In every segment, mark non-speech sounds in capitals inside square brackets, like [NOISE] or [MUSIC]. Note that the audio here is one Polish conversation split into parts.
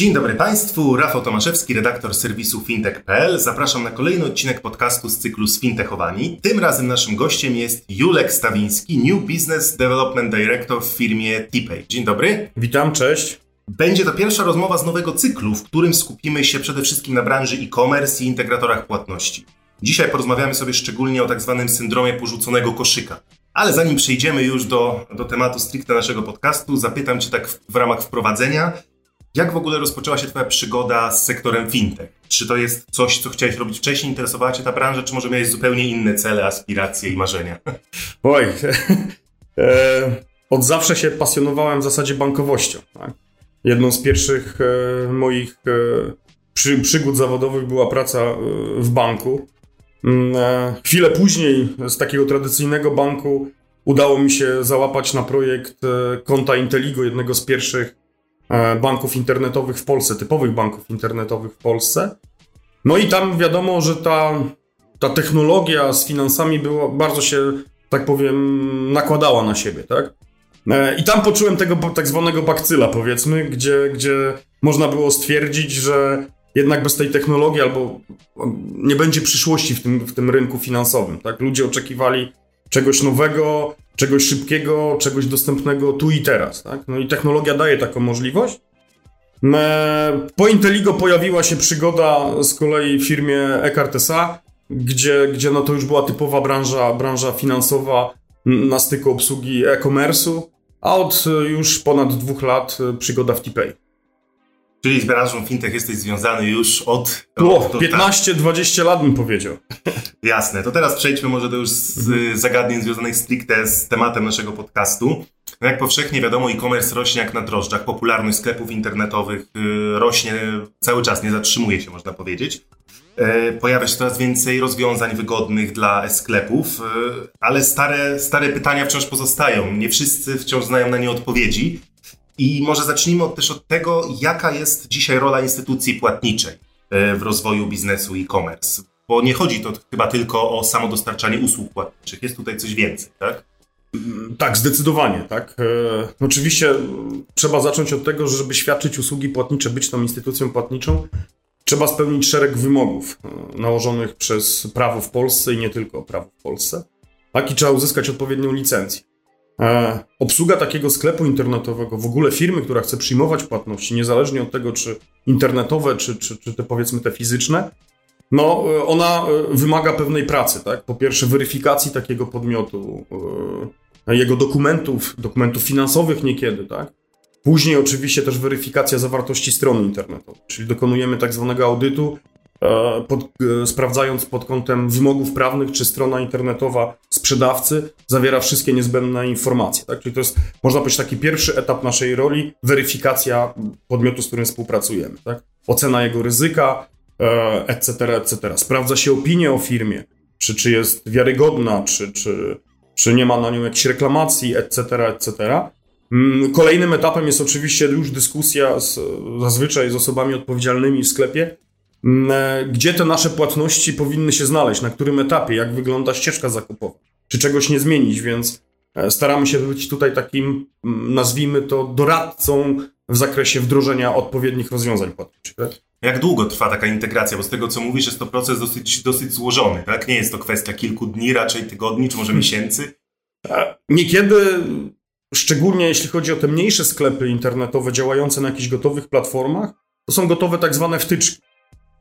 Dzień dobry Państwu, Rafał Tomaszewski, redaktor serwisu fintech.pl. Zapraszam na kolejny odcinek podcastu z cyklu Sfintechowani. Tym razem naszym gościem jest Julek Stawiński, New Business Development Director w firmie TPay. Dzień dobry. Witam, cześć. Będzie to pierwsza rozmowa z nowego cyklu, w którym skupimy się przede wszystkim na branży e-commerce i integratorach płatności. Dzisiaj porozmawiamy sobie szczególnie o tak zwanym syndromie porzuconego koszyka. Ale zanim przejdziemy już do, do tematu stricte naszego podcastu, zapytam Cię tak w, w ramach wprowadzenia, jak w ogóle rozpoczęła się Twoja przygoda z sektorem fintech? Czy to jest coś, co chciałeś robić wcześniej, interesowała Cię ta branża, czy może miałeś zupełnie inne cele, aspiracje i marzenia? [LAUGHS] Oj, [LAUGHS] e, od zawsze się pasjonowałem w zasadzie bankowością. Tak? Jedną z pierwszych e, moich e, przy, przygód zawodowych była praca e, w banku. Mm, e, chwilę później z takiego tradycyjnego banku udało mi się załapać na projekt e, konta Inteligo, jednego z pierwszych banków internetowych w Polsce, typowych banków internetowych w Polsce. No i tam wiadomo, że ta, ta technologia z finansami była, bardzo się, tak powiem, nakładała na siebie, tak? E, I tam poczułem tego tak zwanego bakcyla, powiedzmy, gdzie, gdzie można było stwierdzić, że jednak bez tej technologii albo nie będzie przyszłości w tym, w tym rynku finansowym. Tak? Ludzie oczekiwali czegoś nowego, czegoś szybkiego, czegoś dostępnego tu i teraz. Tak? No i technologia daje taką możliwość. Po Inteligo pojawiła się przygoda z kolei w firmie Eckhart SA, gdzie, gdzie no to już była typowa branża, branża finansowa na styku obsługi e-commerce'u, a od już ponad dwóch lat przygoda w TPay. Czyli z branżą fintech jesteś związany już od... O, 15-20 lat bym powiedział. [LAUGHS] Jasne, to teraz przejdźmy może do już z zagadnień związanych stricte z tematem naszego podcastu. No jak powszechnie wiadomo, e-commerce rośnie jak na drożdżach. Popularność sklepów internetowych y, rośnie cały czas, nie zatrzymuje się, można powiedzieć. E, pojawia się coraz więcej rozwiązań wygodnych dla sklepów, y, ale stare, stare pytania wciąż pozostają. Nie wszyscy wciąż znają na nie odpowiedzi. I może zacznijmy też od tego, jaka jest dzisiaj rola instytucji płatniczej e, w rozwoju biznesu e-commerce. Bo nie chodzi to chyba tylko o samo dostarczanie usług płatniczych, jest tutaj coś więcej, tak? Tak, zdecydowanie, tak. E, oczywiście trzeba zacząć od tego, że żeby świadczyć usługi płatnicze, być tą instytucją płatniczą, trzeba spełnić szereg wymogów e, nałożonych przez prawo w Polsce i nie tylko prawo w Polsce. Tak, i trzeba uzyskać odpowiednią licencję. E, obsługa takiego sklepu internetowego, w ogóle firmy, która chce przyjmować płatności, niezależnie od tego, czy internetowe, czy, czy, czy te powiedzmy te fizyczne, no e, ona e, wymaga pewnej pracy, tak? Po pierwsze weryfikacji takiego podmiotu, jego dokumentów, dokumentów finansowych niekiedy, tak? Później oczywiście też weryfikacja zawartości strony internetowej, czyli dokonujemy tak zwanego audytu pod, e, sprawdzając pod kątem wymogów prawnych, czy strona internetowa sprzedawcy zawiera wszystkie niezbędne informacje. Tak? Czyli to jest, można powiedzieć, taki pierwszy etap naszej roli, weryfikacja podmiotu, z którym współpracujemy. Tak? Ocena jego ryzyka, etc., e, etc. Sprawdza się opinię o firmie, czy, czy jest wiarygodna, czy, czy, czy nie ma na nią jakichś reklamacji, etc., etc. Mm, kolejnym etapem jest oczywiście już dyskusja z, zazwyczaj z osobami odpowiedzialnymi w sklepie, e, gdzie te nasze płatności powinny się znaleźć, na którym etapie, jak wygląda ścieżka zakupowa, czy czegoś nie zmienić, więc e, staramy się być tutaj takim, mm, nazwijmy to, doradcą w zakresie wdrożenia odpowiednich rozwiązań płatniczych. Tak? Jak długo trwa taka integracja? Bo z tego, co mówisz, jest to proces dosyć, dosyć złożony, tak? Nie jest to kwestia kilku dni, raczej tygodni, czy może miesięcy? E, niekiedy, szczególnie jeśli chodzi o te mniejsze sklepy internetowe działające na jakichś gotowych platformach, to są gotowe tak zwane wtyczki.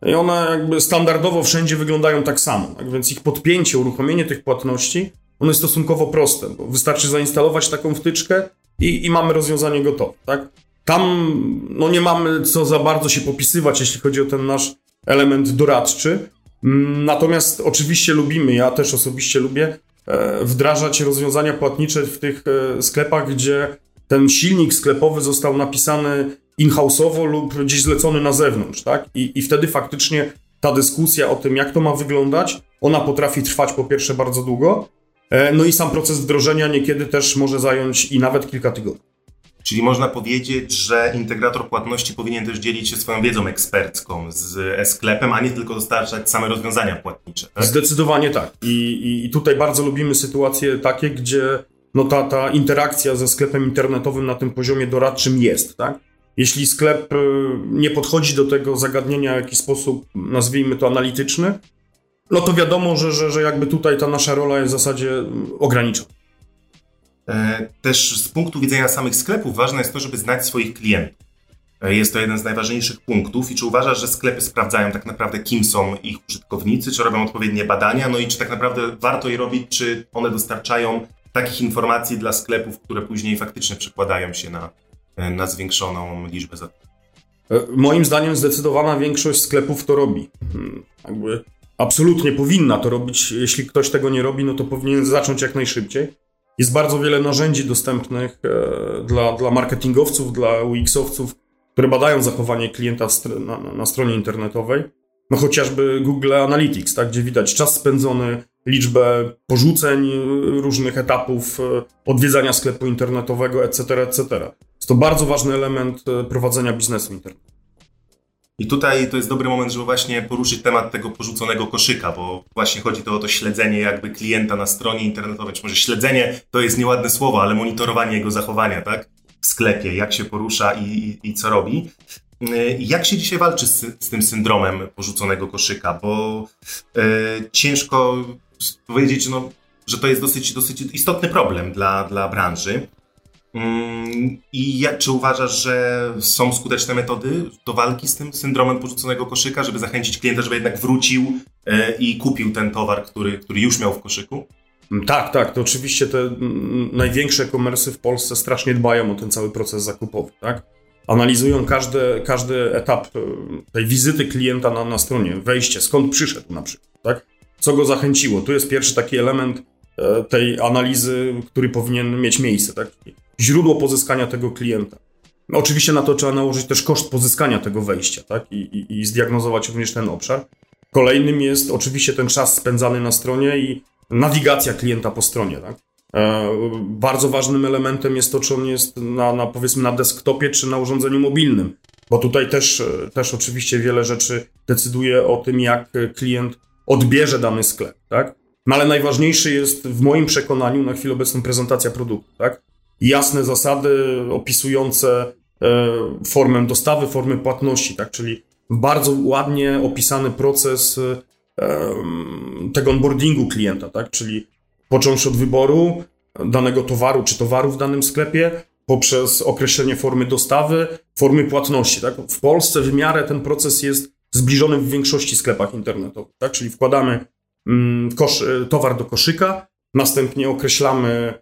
I one jakby standardowo wszędzie wyglądają tak samo, tak? więc ich podpięcie, uruchomienie tych płatności, one jest stosunkowo proste, bo wystarczy zainstalować taką wtyczkę i, i mamy rozwiązanie gotowe, tak? Tam no nie mamy co za bardzo się popisywać, jeśli chodzi o ten nasz element doradczy. Natomiast oczywiście lubimy, ja też osobiście lubię e, wdrażać rozwiązania płatnicze w tych e, sklepach, gdzie ten silnik sklepowy został napisany in-house'owo lub gdzieś zlecony na zewnątrz, tak? I, I wtedy faktycznie ta dyskusja o tym, jak to ma wyglądać, ona potrafi trwać po pierwsze bardzo długo, e, no i sam proces wdrożenia niekiedy też może zająć i nawet kilka tygodni. Czyli można powiedzieć, że integrator płatności powinien też dzielić się swoją wiedzą ekspercką z e-sklepem, a nie tylko dostarczać same rozwiązania płatnicze. Tak? Zdecydowanie tak. I, I tutaj bardzo lubimy sytuacje takie, gdzie no ta, ta interakcja ze sklepem internetowym na tym poziomie doradczym jest. Tak? Jeśli sklep y, nie podchodzi do tego zagadnienia w jakiś sposób, nazwijmy to analityczny, no to wiadomo, że, że, że jakby tutaj ta nasza rola jest w zasadzie ograniczona. E, też z punktu widzenia samych sklepów ważne jest to, żeby znać swoich klientów. E, jest to jeden z najważniejszych punktów i czy uważasz, że sklepy sprawdzają tak naprawdę, kim są ich użytkownicy, czy robią odpowiednie badania, no i czy tak naprawdę warto je robić, czy one dostarczają takich informacji dla sklepów, które później faktycznie przekładają się na, na zwiększoną liczbę zakupów? Moim zdaniem zdecydowana większość sklepów to robi. Hmm, jakby absolutnie powinna to robić. Jeśli ktoś tego nie robi, no to powinien zacząć jak najszybciej. Jest bardzo wiele narzędzi dostępnych e, dla, dla marketingowców, dla UX-owców, które badają zachowanie klienta na, na stronie internetowej. No chociażby Google Analytics, tak, gdzie widać czas spędzony, liczbę porzuceń różnych etapów, e, odwiedzania sklepu internetowego, etc., etc. To bardzo ważny element e, prowadzenia biznesu internetowego. I tutaj to jest dobry moment, żeby właśnie poruszyć temat tego porzuconego koszyka, bo właśnie chodzi to o to śledzenie jakby klienta na stronie internetowej, czy może śledzenie to jest nieładne słowo, ale monitorowanie jego zachowania, tak? W sklepie, jak się porusza i, i, i co robi. Y, jak się dzisiaj walczy z, z tym syndromem porzuconego koszyka? Bo e, ciężko powiedzieć, no, że to jest dosyć, dosyć istotny problem dla, dla branży. Mm, I czy uważasz, że są skuteczne metody do walki z tym syndromem porzuconego koszyka, żeby zachęcić klienta, żeby jednak wrócił e, i kupił ten towar, który, który już miał w koszyku? Mm, tak, tak. To oczywiście te mm, największe komersy w Polsce strasznie dbają o ten cały proces zakupowy, tak? Analizują każdy, każdy etap e, tej wizyty klienta na, na stronie, wejście, skąd przyszedł na przykład, tak? Co go zachęciło. Tu jest pierwszy taki element e, tej analizy, który powinien mieć miejsce, tak? Źródło pozyskania tego klienta. No, oczywiście na to trzeba nałożyć też koszt pozyskania tego wejścia, tak? I, i, I zdiagnozować również ten obszar. Kolejnym jest oczywiście ten czas spędzany na stronie i nawigacja klienta po stronie, tak? E, bardzo ważnym elementem jest to, czy on jest na, na, powiedzmy na desktopie, czy na urządzeniu mobilnym, bo tutaj też, e, też oczywiście wiele rzeczy decyduje o tym, jak klient odbierze dany sklep, tak? No ale najważniejszy jest w moim przekonaniu na chwilę obecną prezentacja produktu, tak? Jasne zasady opisujące e, formę dostawy, formę płatności, tak? Czyli bardzo ładnie opisany proces e, tego onboardingu klienta, tak? Czyli począwszy od wyboru danego towaru czy towaru w danym sklepie, poprzez określenie formy dostawy, formy płatności. Tak? W Polsce w miarę ten proces jest zbliżony w większości sklepach internetowych. Tak? Czyli wkładamy mm, kosz, towar do koszyka, następnie określamy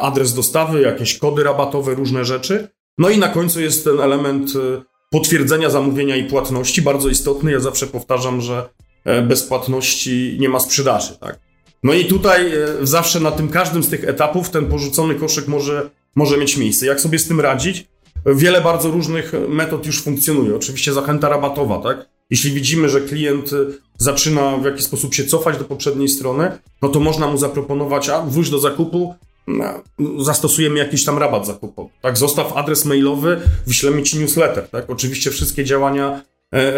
adres dostawy, jakieś kody rabatowe, różne rzeczy. No i na końcu jest ten element e, potwierdzenia zamówienia i płatności, bardzo istotny. Ja zawsze powtarzam, że e, bez płatności nie ma sprzedaży, tak? No i tutaj zawsze na tym każdym z tych etapów ten porzucony koszyk może, może mieć miejsce. Jak sobie z tym radzić? Wiele bardzo różnych metod już funkcjonuje. Oczywiście zachęta rabatowa, tak? Jeśli widzimy, że klient zaczyna w jakiś sposób się cofać do poprzedniej strony, no to można mu zaproponować, a wróć do zakupu, zastosujemy jakiś tam rabat zakupowy. Tak, zostaw adres mailowy, wyślemy ci newsletter. Tak, oczywiście wszystkie działania e,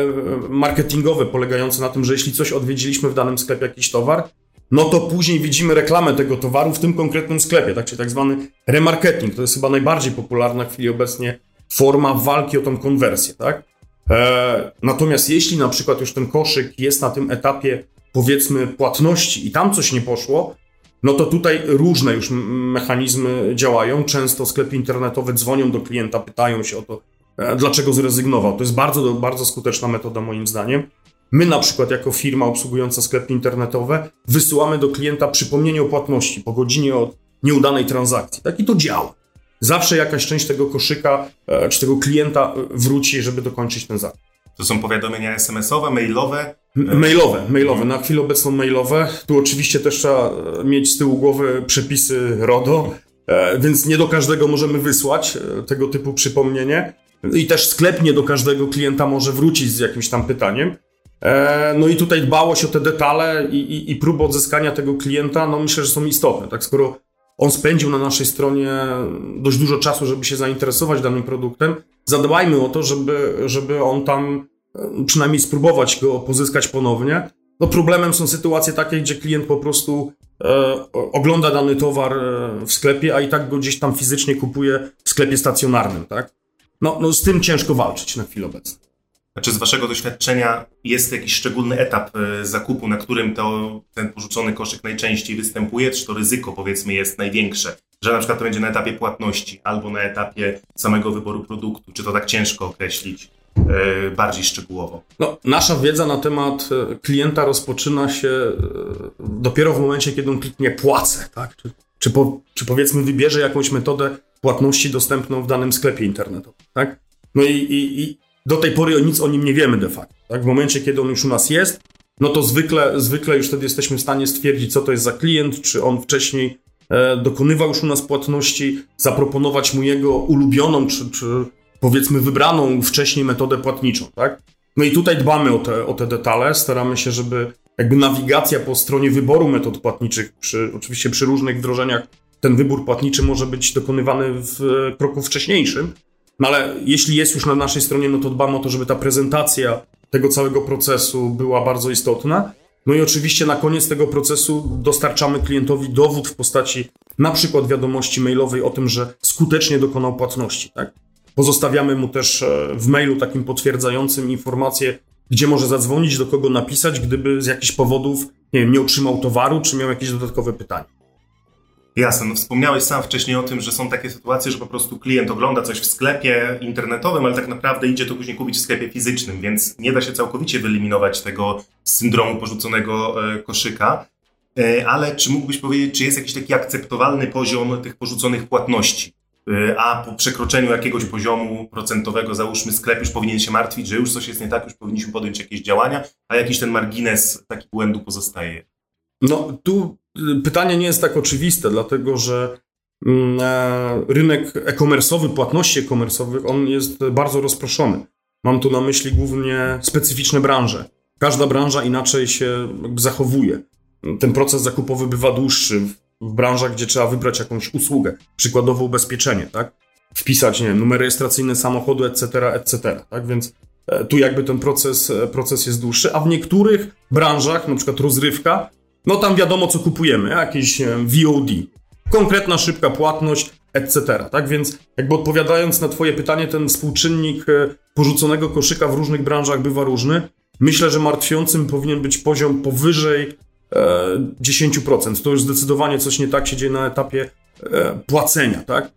marketingowe polegające na tym, że jeśli coś odwiedziliśmy w danym sklepie, jakiś towar, no to później widzimy reklamę tego towaru w tym konkretnym sklepie, tak, czyli tak zwany remarketing. To jest chyba najbardziej popularna w chwili obecnie forma walki o tą konwersję, tak? E, natomiast jeśli na przykład już ten koszyk jest na tym etapie powiedzmy płatności i tam coś nie poszło, no to tutaj różne już mechanizmy działają. Często sklepy internetowe dzwonią do klienta, pytają się o to, e, dlaczego zrezygnował. To jest bardzo, bardzo skuteczna metoda moim zdaniem. My na przykład jako firma obsługująca sklepy internetowe wysyłamy do klienta przypomnienie o płatności po godzinie od nieudanej transakcji. Tak i to działa. Zawsze jakaś część tego koszyka e, czy tego klienta wróci, żeby dokończyć ten zakup. To są powiadomienia SMS-owe, mailowe? Mailowe, mailowe, na chwilę obecną mailowe. Tu oczywiście też trzeba e, mieć z tyłu głowy przepisy RODO, e, więc nie do każdego możemy wysłać e, tego typu przypomnienie. i też sklep nie do każdego klienta może wrócić z jakimś tam pytaniem. E, no i tutaj dbałość o te detale i, i, i próba odzyskania tego klienta, no myślę, że są istotne. Tak, skoro on spędził na naszej stronie dość dużo czasu, żeby się zainteresować danym produktem, zadbajmy o to, żeby, żeby on tam e, przynajmniej spróbować go pozyskać ponownie. No problemem są sytuacje takie, gdzie klient po prostu e, ogląda dany towar e, w sklepie, a i tak go gdzieś tam fizycznie kupuje w sklepie stacjonarnym, tak? No, no z tym ciężko walczyć na chwilę obecną. Znaczy z waszego doświadczenia jest jakiś szczególny etap e, zakupu, na którym to, ten porzucony koszyk najczęściej występuje, czy to ryzyko powiedzmy jest największe? Że na przykład to będzie na etapie płatności albo na etapie samego wyboru produktu, czy to tak ciężko określić bardziej szczegółowo? No, nasza wiedza na temat e, klienta rozpoczyna się dopiero w momencie, kiedy on kliknie płacę, tak? Czy, czy, po, czy powiedzmy wybierze jakąś metodę płatności dostępną w danym sklepie internetowym, tak? No i, i, i do tej pory nic o nim nie wiemy de facto. Tak? W momencie, kiedy on już u nas jest, no to zwykle, zwykle już wtedy jesteśmy w stanie stwierdzić, co to jest za klient, czy on wcześniej e, dokonywał już u nas płatności, zaproponować mu jego ulubioną, czy, czy powiedzmy wybraną wcześniej metodę płatniczą. Tak? No i tutaj dbamy o te, o te detale, staramy się, żeby jakby nawigacja po stronie wyboru metod płatniczych, przy, oczywiście przy różnych wdrożeniach, ten wybór płatniczy może być dokonywany w kroku wcześniejszym, no ale jeśli jest już na naszej stronie, no to dbamy o to, żeby ta prezentacja tego całego procesu była bardzo istotna. No i oczywiście na koniec tego procesu dostarczamy klientowi dowód w postaci na przykład wiadomości mailowej o tym, że skutecznie dokonał płatności. Tak? Pozostawiamy mu też e, w mailu takim potwierdzającym informację, gdzie może zadzwonić, do kogo napisać, gdyby z jakichś powodów nie, wiem, nie otrzymał towaru, czy miał jakieś dodatkowe pytanie. Jasne, no wspomniałeś sam wcześniej o tym, że są takie sytuacje, że po prostu klient ogląda coś w sklepie internetowym, ale tak naprawdę idzie to później kupić w sklepie fizycznym, więc nie da się całkowicie wyeliminować tego syndromu porzuconego e, koszyka. E, ale czy mógłbyś powiedzieć, czy jest jakiś taki akceptowalny poziom tych porzuconych płatności? E, a po przekroczeniu jakiegoś poziomu procentowego, załóżmy, sklep już powinien się martwić, że już coś jest nie tak, już powinniśmy podjąć jakieś działania, a jakiś ten margines taki błędu pozostaje. No, tu pytanie nie jest tak oczywiste, dlatego że mm, e, rynek e-commerce'owy, płatności e-commerce'owych, on jest bardzo rozproszony. Mam tu na myśli głównie specyficzne branże. Każda branża inaczej się zachowuje. Ten proces zakupowy bywa dłuższy w branżach, gdzie trzeba wybrać jakąś usługę, przykładowo ubezpieczenie, tak? Wpisać, nie wiem, numer rejestracyjny samochodu, etc., etc., tak? Więc e, tu jakby ten proces, e, proces jest dłuższy, a w niektórych branżach, na przykład rozrywka, no tam wiadomo, co kupujemy, jakieś VOD, konkretna, szybka płatność, etc. Tak więc, jakby odpowiadając na Twoje pytanie, ten współczynnik e, porzuconego koszyka w różnych branżach bywa różny. Myślę, że martwiącym powinien być poziom powyżej 10%. To już zdecydowanie coś nie tak się dzieje na etapie e, płacenia, tak?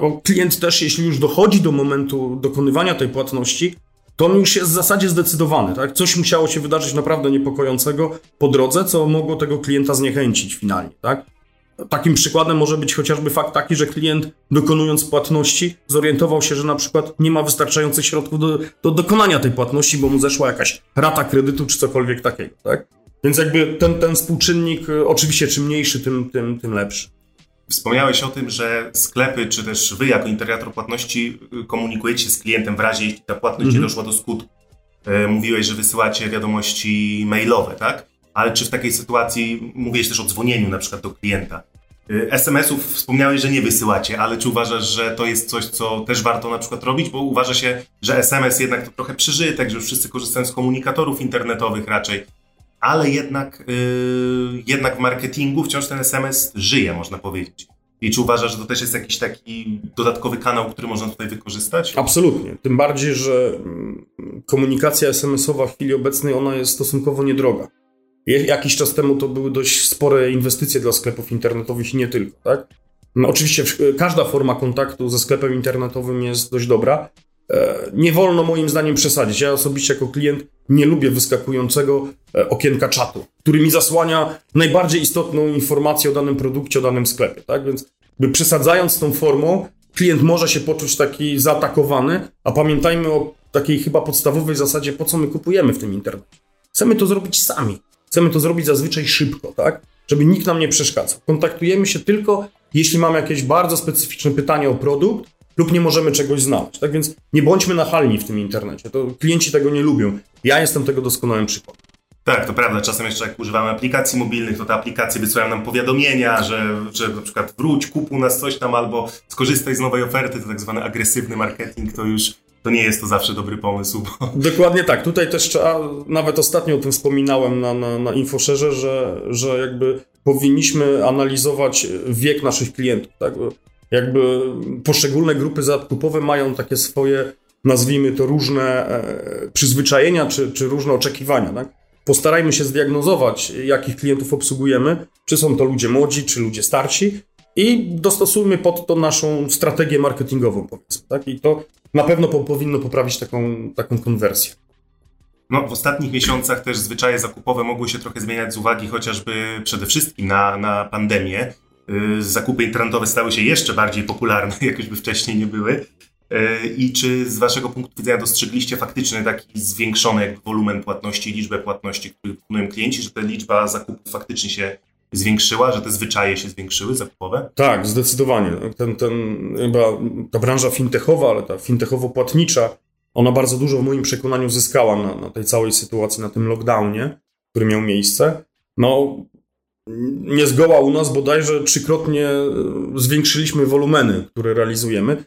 Bo klient też, jeśli już dochodzi do momentu dokonywania tej płatności, to on już jest w zasadzie zdecydowany, tak? Coś musiało się wydarzyć naprawdę niepokojącego po drodze, co mogło tego klienta zniechęcić finalnie, tak? Takim przykładem może być chociażby fakt taki, że klient dokonując płatności zorientował się, że na przykład nie ma wystarczających środków do, do dokonania tej płatności, bo mu zeszła jakaś rata kredytu czy cokolwiek takiego, tak? Więc jakby ten, ten współczynnik, oczywiście czym mniejszy, tym, tym, tym lepszy. Wspomniałeś o tym, że sklepy, czy też wy jako integrator płatności y, komunikujecie z klientem w razie, jeśli ta płatność nie mhm. doszła do skutku. E, mówiłeś, że wysyłacie wiadomości mailowe, tak? Ale czy w takiej sytuacji, mówiłeś też o dzwonieniu na przykład do klienta, y, SMS-ów wspomniałeś, że nie wysyłacie, ale czy uważasz, że to jest coś, co też warto na przykład robić? Bo uważa się, że SMS jednak to trochę przeżytek, że wszyscy korzystają z komunikatorów internetowych raczej ale jednak, yy, jednak w marketingu wciąż ten SMS żyje, można powiedzieć. I czy uważasz, że to też jest jakiś taki dodatkowy kanał, który można tutaj wykorzystać? Absolutnie. Tym bardziej, że mm, komunikacja SMS-owa w chwili obecnej ona jest stosunkowo niedroga. Jakiś czas temu to były dość spore inwestycje dla sklepów internetowych i nie tylko, tak? No, oczywiście każda forma kontaktu ze sklepem internetowym jest dość dobra, nie wolno moim zdaniem przesadzić. Ja osobiście jako klient nie lubię wyskakującego e, okienka czatu, który mi zasłania najbardziej istotną informację o danym produkcie, o danym sklepie. Tak więc, by przesadzając tą formą, klient może się poczuć taki zaatakowany, a pamiętajmy o takiej chyba podstawowej zasadzie, po co my kupujemy w tym internecie. Chcemy to zrobić sami. Chcemy to zrobić zazwyczaj szybko, tak? Żeby nikt nam nie przeszkadzał. Kontaktujemy się tylko, jeśli mamy jakieś bardzo specyficzne pytanie o produkt, lub nie możemy czegoś znaleźć. Tak więc nie bądźmy nachalni w tym internecie. To klienci tego nie lubią. Ja jestem tego doskonałym przykładem. Tak, to prawda. Czasem jeszcze jak używamy aplikacji mobilnych, to te aplikacje wysyłają nam powiadomienia, że, że na przykład wróć, kup u nas coś tam albo skorzystaj z nowej oferty, to tak zwany agresywny marketing, to już to nie jest to zawsze dobry pomysł. Bo... Dokładnie tak. Tutaj też trzeba, nawet ostatnio o tym wspominałem na, na, na że, że jakby powinniśmy analizować wiek naszych klientów. Tak? Jakby poszczególne grupy zakupowe mają takie swoje, nazwijmy to, różne e, przyzwyczajenia czy, czy różne oczekiwania. Tak? Postarajmy się zdiagnozować, jakich klientów obsługujemy, czy są to ludzie młodzi, czy ludzie starsi, i dostosujmy pod to naszą strategię marketingową, powiedzmy. Tak? I to na pewno po, powinno poprawić taką, taką konwersję. No, w ostatnich miesiącach też zwyczaje zakupowe mogły się trochę zmieniać z uwagi chociażby przede wszystkim na, na pandemię. Y, zakupy internetowe stały się jeszcze bardziej popularne, jak już by wcześniej nie były. Y, I czy z Waszego punktu widzenia dostrzegliście faktycznie taki zwiększony wolumen płatności, liczbę płatności, które wykonują klienci, że ta liczba zakupów faktycznie się zwiększyła, że te zwyczaje się zwiększyły zakupowe? Tak, zdecydowanie. Ten, ten, chyba ta branża fintechowa, ale ta fintechowo-płatnicza, ona bardzo dużo w moim przekonaniu zyskała na, na tej całej sytuacji, na tym lockdownie, który miał miejsce. No, nie zgoła u nas bodajże trzykrotnie e, zwiększyliśmy wolumeny, które realizujemy.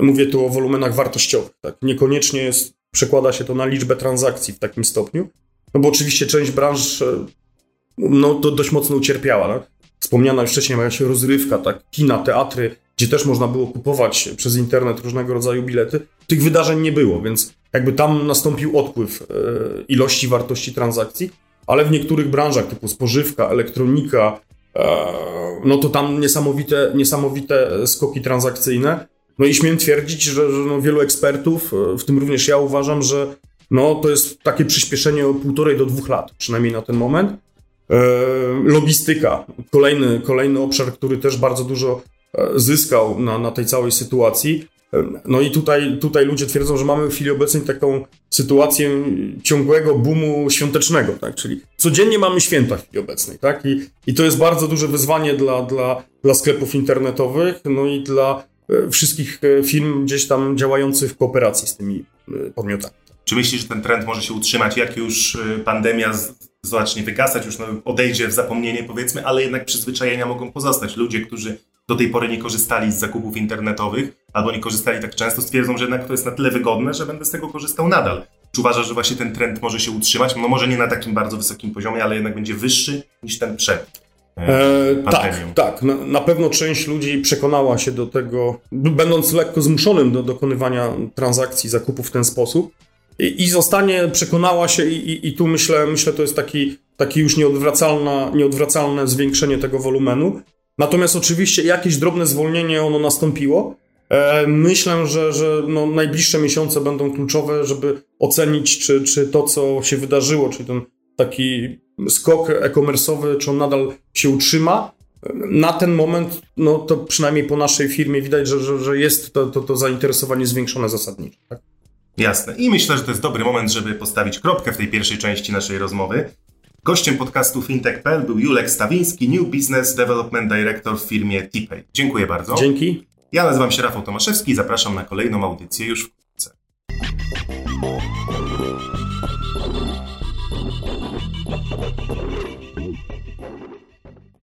Mówię tu o wolumenach wartościowych. Tak? Niekoniecznie jest, przekłada się to na liczbę transakcji w takim stopniu, no bo oczywiście część branż e, no, to dość mocno ucierpiała. Tak? Wspomniana już wcześniej jakaś rozrywka, tak? kina, teatry, gdzie też można było kupować przez internet różnego rodzaju bilety. Tych wydarzeń nie było, więc jakby tam nastąpił odpływ e, ilości wartości transakcji, ale w niektórych branżach typu spożywka, elektronika, e, no to tam niesamowite, niesamowite skoki transakcyjne. No i śmiem twierdzić, że, że no wielu ekspertów, e, w tym również ja uważam, że no to jest takie przyspieszenie o półtorej do dwóch lat, przynajmniej na ten moment. E, logistyka, kolejny, kolejny obszar, który też bardzo dużo zyskał na, na tej całej sytuacji. E, no i tutaj, tutaj ludzie twierdzą, że mamy w chwili obecnej taką sytuację ciągłego boomu świątecznego, tak? Czyli codziennie mamy święta w chwili obecnej, tak? I, i to jest bardzo duże wyzwanie dla, dla, dla sklepów internetowych, no i dla wszystkich firm gdzieś tam działających w kooperacji z tymi podmiotami. Czy myślisz, że ten trend może się utrzymać, jak już pandemia zacznie wygasać, już no, odejdzie w zapomnienie powiedzmy, ale jednak przyzwyczajenia mogą pozostać. Ludzie, którzy do tej pory nie korzystali z zakupów internetowych albo nie korzystali tak często, stwierdzą, że jednak to jest na tyle wygodne, że będę z tego korzystał nadal. Czy uważasz, że właśnie ten trend może się utrzymać? No może nie na takim bardzo wysokim poziomie, ale jednak będzie wyższy niż ten przed. E, e tak, tak. Na, na, pewno część ludzi przekonała się do tego, będąc lekko zmuszonym do dokonywania transakcji, zakupów w ten sposób, i, i zostanie, przekonała się i, i, i, tu myślę, myślę, to jest taki, taki już nieodwracalne, nieodwracalne zwiększenie tego wolumenu. Natomiast oczywiście jakieś drobne zwolnienie ono nastąpiło. E, myślę, że, że no najbliższe miesiące będą kluczowe, żeby ocenić, czy, czy to, co się wydarzyło, czyli ten taki skok e-commerce'owy, czy on nadal się utrzyma. Na ten moment, no to przynajmniej po naszej firmie widać, że, że, że jest to, to, to zainteresowanie zwiększone zasadniczo. Tak? Jasne. I myślę, że to jest dobry moment, żeby postawić kropkę w tej pierwszej części naszej rozmowy. Gościem podcastu fintech.pl był Julek Stawiński, New Business Development Director w firmie TPay. Dziękuję bardzo. Dzięki. Ja nazywam się Rafał Tomaszewski i zapraszam na kolejną audycję już wkrótce. Thank.